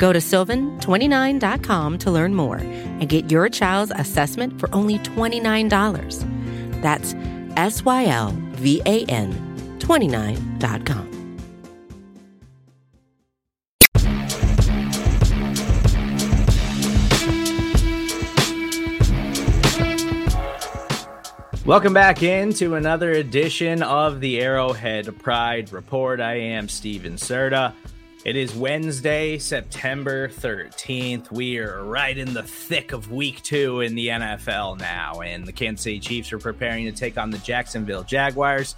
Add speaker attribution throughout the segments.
Speaker 1: Go to sylvan29.com to learn more and get your child's assessment for only $29. That's S Y L V A N 29.com.
Speaker 2: Welcome back into another edition of the Arrowhead Pride Report. I am Stephen Serda. It is Wednesday, September 13th. We are right in the thick of week two in the NFL now, and the Kansas City Chiefs are preparing to take on the Jacksonville Jaguars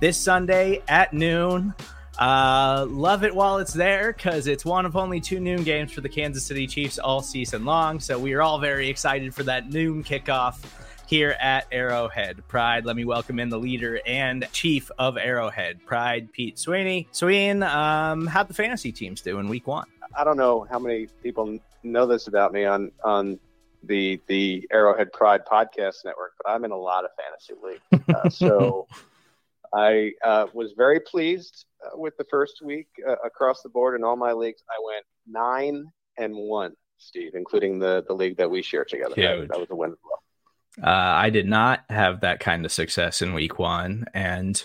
Speaker 2: this Sunday at noon. Uh, love it while it's there because it's one of only two noon games for the Kansas City Chiefs all season long. So we are all very excited for that noon kickoff here at Arrowhead Pride. Let me welcome in the leader and chief of Arrowhead Pride, Pete Sweeney. Sween, um, how'd the fantasy teams do in week one?
Speaker 3: I don't know how many people know this about me on on the the Arrowhead Pride podcast network, but I'm in a lot of fantasy league. Uh, so I uh, was very pleased uh, with the first week uh, across the board in all my leagues. I went nine and one, Steve, including the the league that we share together. That, that was a win as well.
Speaker 2: Uh, I did not have that kind of success in week one, and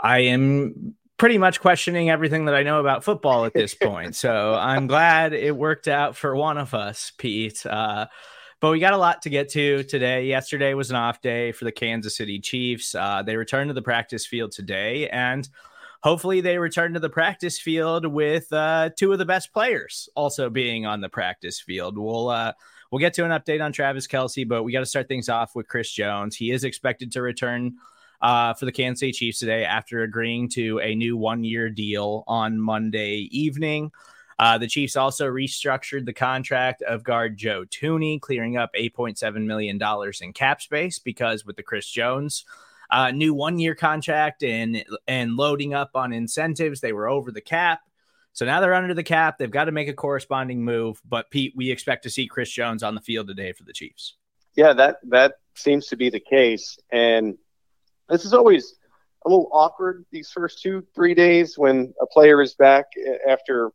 Speaker 2: I am pretty much questioning everything that I know about football at this point. so I'm glad it worked out for one of us, Pete. Uh, but we got a lot to get to today. Yesterday was an off day for the Kansas City Chiefs. Uh, they returned to the practice field today, and hopefully they return to the practice field with uh, two of the best players also being on the practice field. We'll uh, We'll get to an update on Travis Kelce, but we got to start things off with Chris Jones. He is expected to return uh, for the Kansas City Chiefs today after agreeing to a new one year deal on Monday evening. Uh, the Chiefs also restructured the contract of guard Joe Thuney, clearing up $8.7 million in cap space because with the Chris Jones uh, new one year contract and and loading up on incentives, they were over the cap. So now they're under the cap. They've got to make a corresponding move. But Pete, we expect to see Chris Jones on the field today for the Chiefs.
Speaker 3: Yeah, that that seems to be the case. And this is always a little awkward these first two three days when a player is back after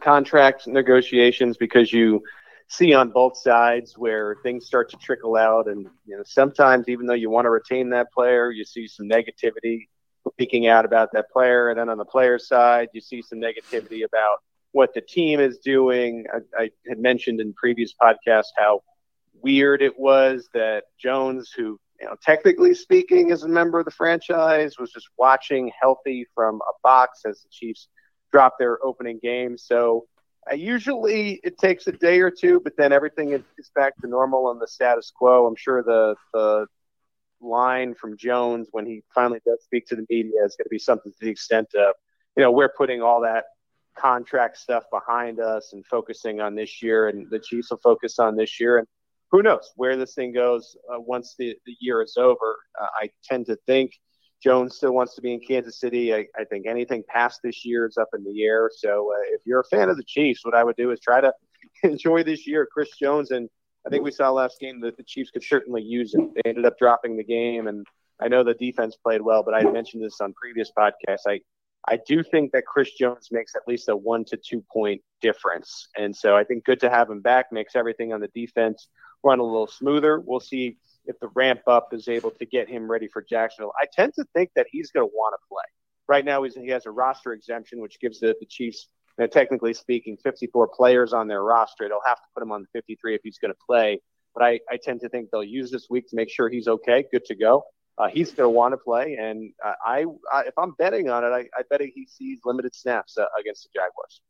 Speaker 3: contract negotiations because you see on both sides where things start to trickle out and you know sometimes even though you want to retain that player you see some negativity speaking out about that player. And then on the player side, you see some negativity about what the team is doing. I, I had mentioned in previous podcasts how weird it was that Jones, who you know, technically speaking, is a member of the franchise, was just watching healthy from a box as the Chiefs drop their opening game. So uh, usually it takes a day or two, but then everything is back to normal and the status quo. I'm sure the the line from Jones when he finally does speak to the media is going to be something to the extent of, you know, we're putting all that contract stuff behind us and focusing on this year, and the Chiefs will focus on this year. And who knows where this thing goes uh, once the, the year is over. Uh, I tend to think Jones still wants to be in Kansas City. I, I think anything past this year is up in the air. So uh, if you're a fan of the Chiefs, what I would do is try to enjoy this year. Chris Jones and I think we saw last game that the Chiefs could certainly use it. They ended up dropping the game, and I know the defense played well, but I mentioned this on previous podcasts. I I do think that Chris Jones makes at least a one to two point difference, and so I think good to have him back makes everything on the defense run a little smoother. We'll see if the ramp up is able to get him ready for Jacksonville. I tend to think that he's going to want to play. Right now, he has a roster exemption, which gives the, the Chiefs now, technically speaking, 54 players on their roster. They'll have to put him on the 53 if he's going to play. But I, I tend to think they'll use this week to make sure he's okay, good to go. Uh, he's going to want to play, and I, I, if I'm betting on it, I, I bet he sees limited snaps uh, against the Jaguars.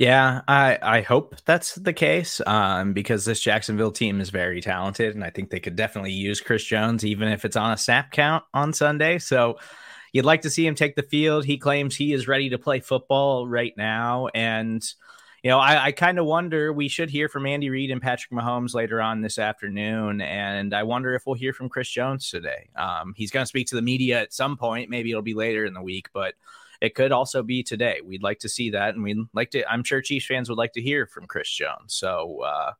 Speaker 2: Yeah, I I hope that's the case um, because this Jacksonville team is very talented, and I think they could definitely use Chris Jones, even if it's on a snap count on Sunday. So You'd like to see him take the field. He claims he is ready to play football right now. And, you know, I, I kind of wonder. We should hear from Andy Reid and Patrick Mahomes later on this afternoon, and I wonder if we'll hear from Chris Jones today. Um, he's going to speak to the media at some point. Maybe it'll be later in the week, but it could also be today. We'd like to see that, and we'd like to. I'm sure Chiefs fans would like to hear from Chris Jones. So. Uh,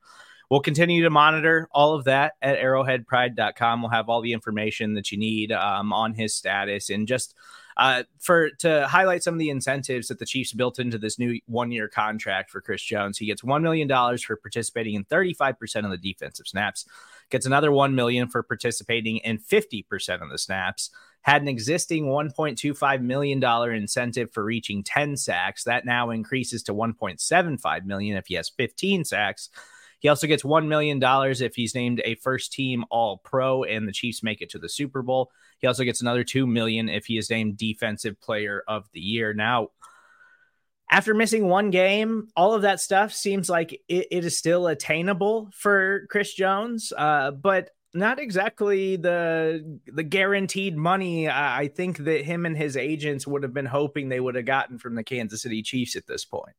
Speaker 2: we'll continue to monitor all of that at arrowheadpride.com. We'll have all the information that you need um, on his status and just uh, for to highlight some of the incentives that the Chiefs built into this new one-year contract for Chris Jones. He gets one million dollars for participating in 35% of the defensive snaps, gets another one million for participating in 50% of the snaps. Had an existing 1.25 million dollar incentive for reaching 10 sacks. That now increases to 1.75 million if he has 15 sacks. He also gets $1 million if he's named a first team All Pro and the Chiefs make it to the Super Bowl. He also gets another 2 million if he is named Defensive Player of the Year. Now, after missing one game, all of that stuff seems like it, it is still attainable for Chris Jones, uh, but not exactly the the guaranteed money I think that him and his agents would have been hoping they would have gotten from the Kansas City Chiefs at this point.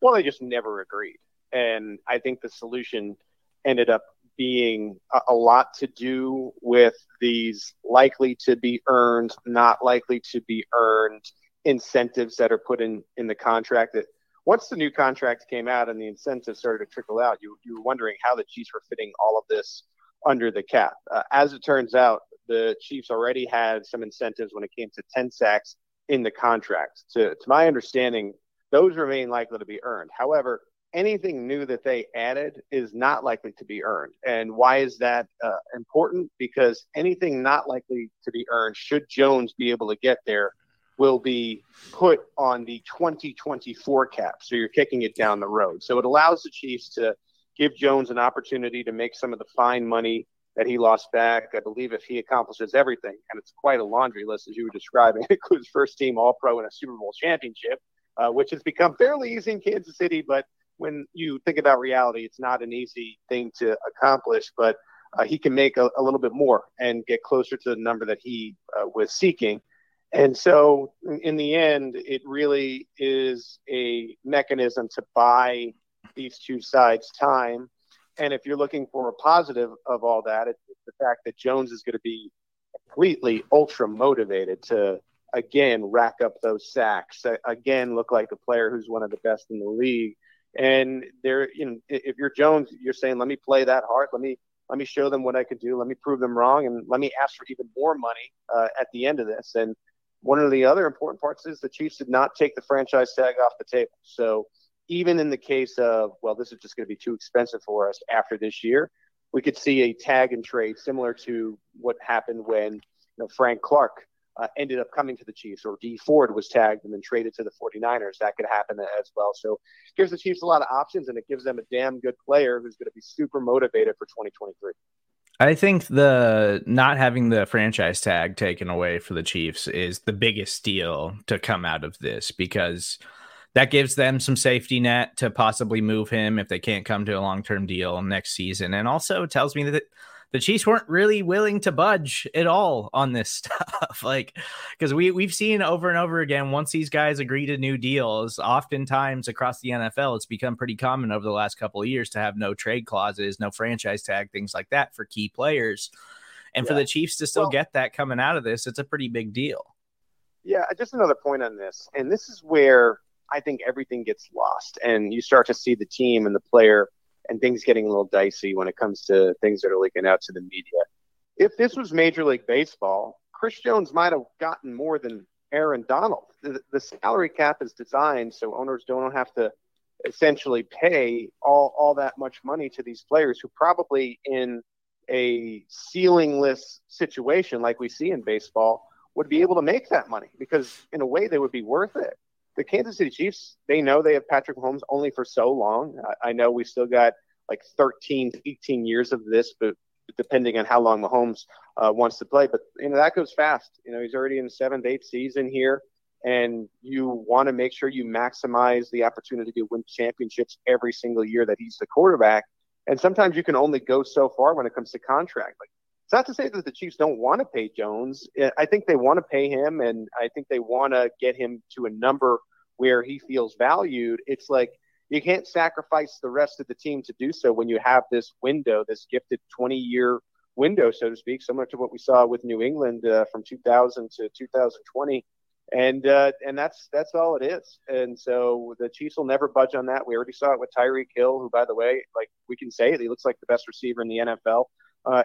Speaker 3: Well, they just never agreed. And I think the solution ended up being a, a lot to do with these likely to be earned, not likely to be earned incentives that are put in in the contract that once the new contract came out and the incentives started to trickle out, you, you were wondering how the Chiefs were fitting all of this under the cap. Uh, as it turns out, the Chiefs already had some incentives when it came to 10 sacks in the contract. To, to my understanding, those remain likely to be earned. However, anything new that they added is not likely to be earned. And why is that uh, important? Because anything not likely to be earned, should Jones be able to get there, will be put on the 2024 cap. So you're kicking it down the road. So it allows the Chiefs to give Jones an opportunity to make some of the fine money that he lost back. I believe if he accomplishes everything, and it's quite a laundry list as you were describing, it includes first team All Pro and a Super Bowl championship, uh, which has become fairly easy in Kansas City, but when you think about reality, it's not an easy thing to accomplish, but uh, he can make a, a, little bit more and get closer to the number that he uh, was seeking. And so, in the end, it really is a mechanism to buy these two sides time. And if you're looking for a positive of all that, it's the fact that Jones is going to be completely ultra motivated to again rack up those sacks, again look like a player who's one of the best in the league and there, you know, if you're Jones, you're saying, let me play that hard. Let me let me show them what I could do. Let me prove them wrong, and let me ask for even more money uh, at the end of this. And one of the other important parts is the Chiefs did not take the franchise tag off the table. So even in the case of, well, this is just going to be too expensive for us after this year, we could see a tag and trade similar to what happened when you know, Frank Clark uh, ended up coming to the Chiefs, or Dee Ford was tagged and then traded to the 49ers. That could happen as well. So gives the Chiefs a lot of options, and it gives them a damn good player who's going to be super motivated for 2023.
Speaker 2: I think the not having the franchise tag taken away for the Chiefs is the biggest deal to come out of this because that gives them some safety net to possibly move him if they can't come to a long term deal next season. And also tells me that the Chiefs weren't really willing to budge at all on this stuff. like, because we we've seen over and over again, once these guys agree to new deals, oftentimes across the NFL, it's become pretty common over the last couple of years to have no trade clauses, no franchise tag, things like that for key players. And yeah. for the Chiefs to still well, get that coming out of this, it's a pretty big deal.
Speaker 3: Yeah, just another point on this, and this is where I think everything gets lost, and you start to see the team and the player and things getting a little dicey when it comes to things that are leaking out to the media. If this was Major League Baseball, Chris Jones might have gotten more than Aaron Donald. The, the salary cap is designed so owners don't have to essentially pay all, all that much money to these players who probably in a ceilingless situation like we see in baseball would be able to make that money because in a way they would be worth it the Kansas City Chiefs, they know they have Patrick Mahomes only for so long. I, I know we still got like 13, 18 years of this, but depending on how long Mahomes uh, wants to play. But you know that goes fast. You know he's already in the seventh, eighth season here, and you want to make sure you maximize the opportunity to win championships every single year that he's the quarterback. And sometimes you can only go so far when it comes to contract. Like not to say that the Chiefs don't want to pay Jones. I think they want to pay him, and I think they want to get him to a number where he feels valued, it's like you can't sacrifice the rest of the team to do so when you have this window, this gifted 20 year window, so to speak, similar to what we saw with New England uh, from 2000 to 2020. And uh, and that's that's all it is. And so the Chiefs will never budge on that. We already saw it with Tyreek Hill, who, by the way, like we can say it, he looks like the best receiver in the NFL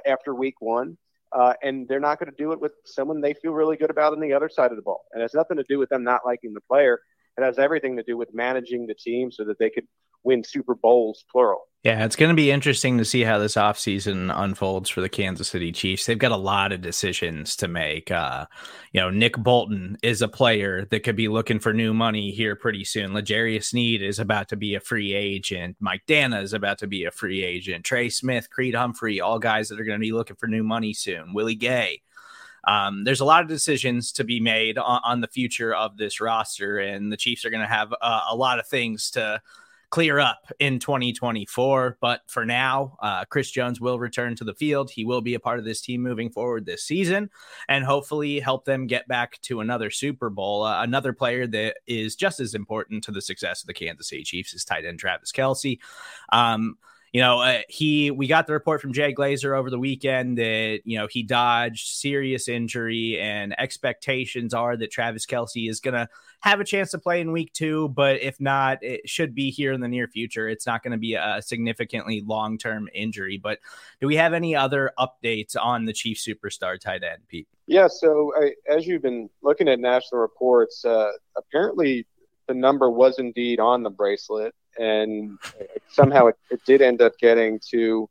Speaker 3: after Week One. Uh, and they're not going to do it with someone they feel really good about on the other side of the ball. And it has nothing to do with them not liking the player. It has everything to do with managing the team so that they could win Super Bowls, plural.
Speaker 2: Yeah, it's going to be interesting to see how this offseason unfolds for the Kansas City Chiefs. They've got a lot of decisions to make. Uh, you know, Nick Bolton is a player that could be looking for new money here pretty soon. L'Jarius Sneed is about to be a free agent. Mike Danna is about to be a free agent. Trey Smith, Creed Humphrey, all guys that are going to be looking for new money soon. Willie Gay. Um, there's a lot of decisions to be made on, on, the future of this roster, and the Chiefs are going to have uh, a lot of things to clear up in 2024. But for now, uh, Chris Jones will return to the field. He will be a part of this team moving forward this season and hopefully help them get back to another Super Bowl. Uh, another player that is just as important to the success of the Kansas City Chiefs is tight end Travis Kelce. Um, you know, uh, he we got the report from Jay Glazer over the weekend that you know he dodged serious injury, and expectations are that Travis Kelce is going to have a chance to play in week two, but if not, it should be here in the near future. It's not going to be a significantly long term injury. But do we have any other updates on the Chief superstar tight end, Pete?
Speaker 3: Yeah. So I, as you've been looking at national reports, uh, apparently the number was indeed on the bracelet and somehow it, it did end up getting to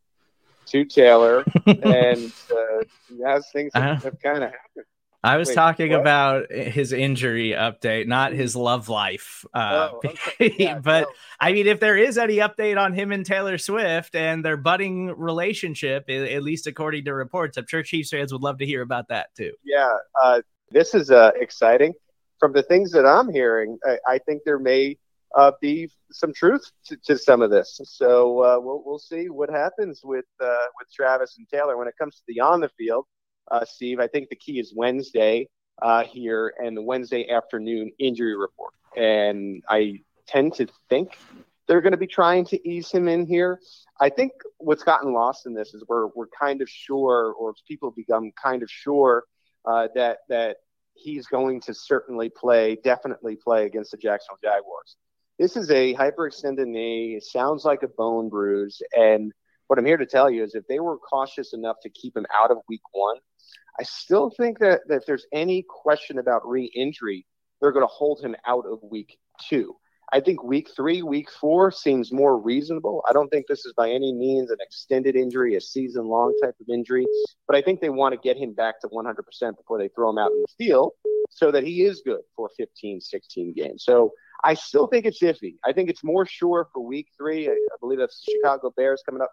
Speaker 3: to Taylor, and uh, as things have, uh-huh. have kind of happened.
Speaker 2: I was Wait, talking what? about his injury update, not his love life. Uh, oh, okay. yeah, but no. I mean, if there is any update on him and Taylor Swift and their budding relationship, at least according to reports, I'm sure Chiefs fans would love to hear about that too.
Speaker 3: Yeah, uh, this is uh, exciting. From the things that I'm hearing, I, I think there may uh, be some truth to, to, some of this. So uh, we'll we'll see what happens with uh, with Travis and Taylor when it comes to the on the field. Uh, Steve, I think the key is Wednesday uh, here and the Wednesday afternoon injury report. And I tend to think they're going to be trying to ease him in here. I think what's gotten lost in this is we're we're kind of sure, or people become kind of sure uh, that that he's going to certainly play, definitely play against the Jacksonville Jaguars. This is a hyperextended knee. It sounds like a bone bruise. And what I'm here to tell you is if they were cautious enough to keep him out of week one, I still think that, that if there's any question about re injury, they're going to hold him out of week two. I think week three, week four seems more reasonable. I don't think this is by any means an extended injury, a season long type of injury, but I think they want to get him back to 100% before they throw him out in the field so that he is good for 15, 16 games. So I still think it's iffy. I think it's more sure for week three. I, I believe that's the Chicago Bears coming up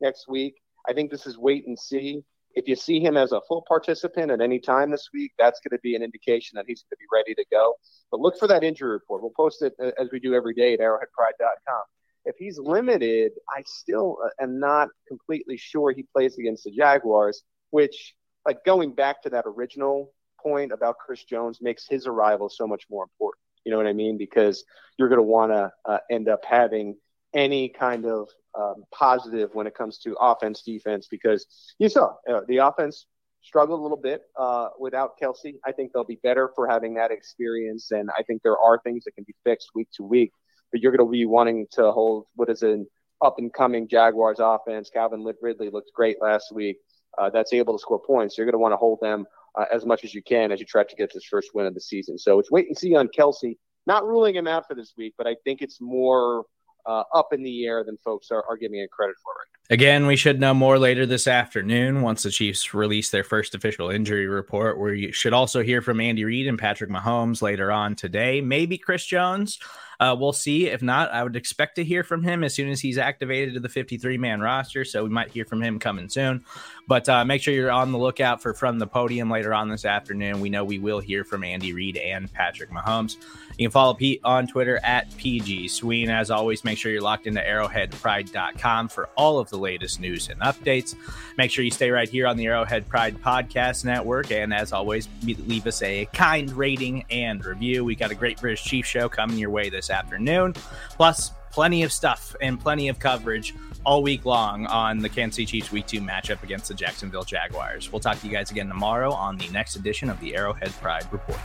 Speaker 3: next week. I think this is wait and see. If you see him as a full participant at any time this week, that's going to be an indication that he's going to be ready to go. But look for that injury report. We'll post it uh, as we do every day at arrowheadpride.com. If he's limited, I still uh, am not completely sure he plays against the Jaguars, which, like going back to that original point about Chris Jones, makes his arrival so much more important. You know what I mean? Because you're going to want to uh, end up having any kind of um, positive when it comes to offense, defense, because you saw uh, the offense struggled a little bit uh, without Kelce. I think they'll be better for having that experience, and I think there are things that can be fixed week to week. But you're going to be wanting to hold what is an up and coming Jaguars offense. Calvin Ridley looked great last week. Uh, that's able to score points. You're going to want to hold them uh, as much as you can as you try to get this first win of the season. So it's wait and see on Kelce. Not ruling him out for this week, but I think it's more uh, up in the air than folks are, are giving it credit for right
Speaker 2: Again, we should know more later this afternoon once the Chiefs release their first official injury report. We should also hear from Andy Reid and Patrick Mahomes later on today. Maybe Chris Jones. Uh, we'll see. If not, I would expect to hear from him as soon as he's activated to the 53 man roster. So we might hear from him coming soon. But uh, make sure you're on the lookout for From the Podium later on this afternoon. We know we will hear from Andy Reid and Patrick Mahomes. You can follow Pete on Twitter at PG Sween. As always, make sure you're locked into arrowheadpride.com for all of the latest news and updates. Make sure you stay right here on the Arrowhead Pride Podcast Network. And as always, leave us a kind rating and review. We got a great British Chief show coming your way this afternoon. Plus, plenty of stuff and plenty of coverage all week long on the Kansas City Chiefs Week 2 matchup against the Jacksonville Jaguars. We'll talk to you guys again tomorrow on the next edition of the Arrowhead Pride Report.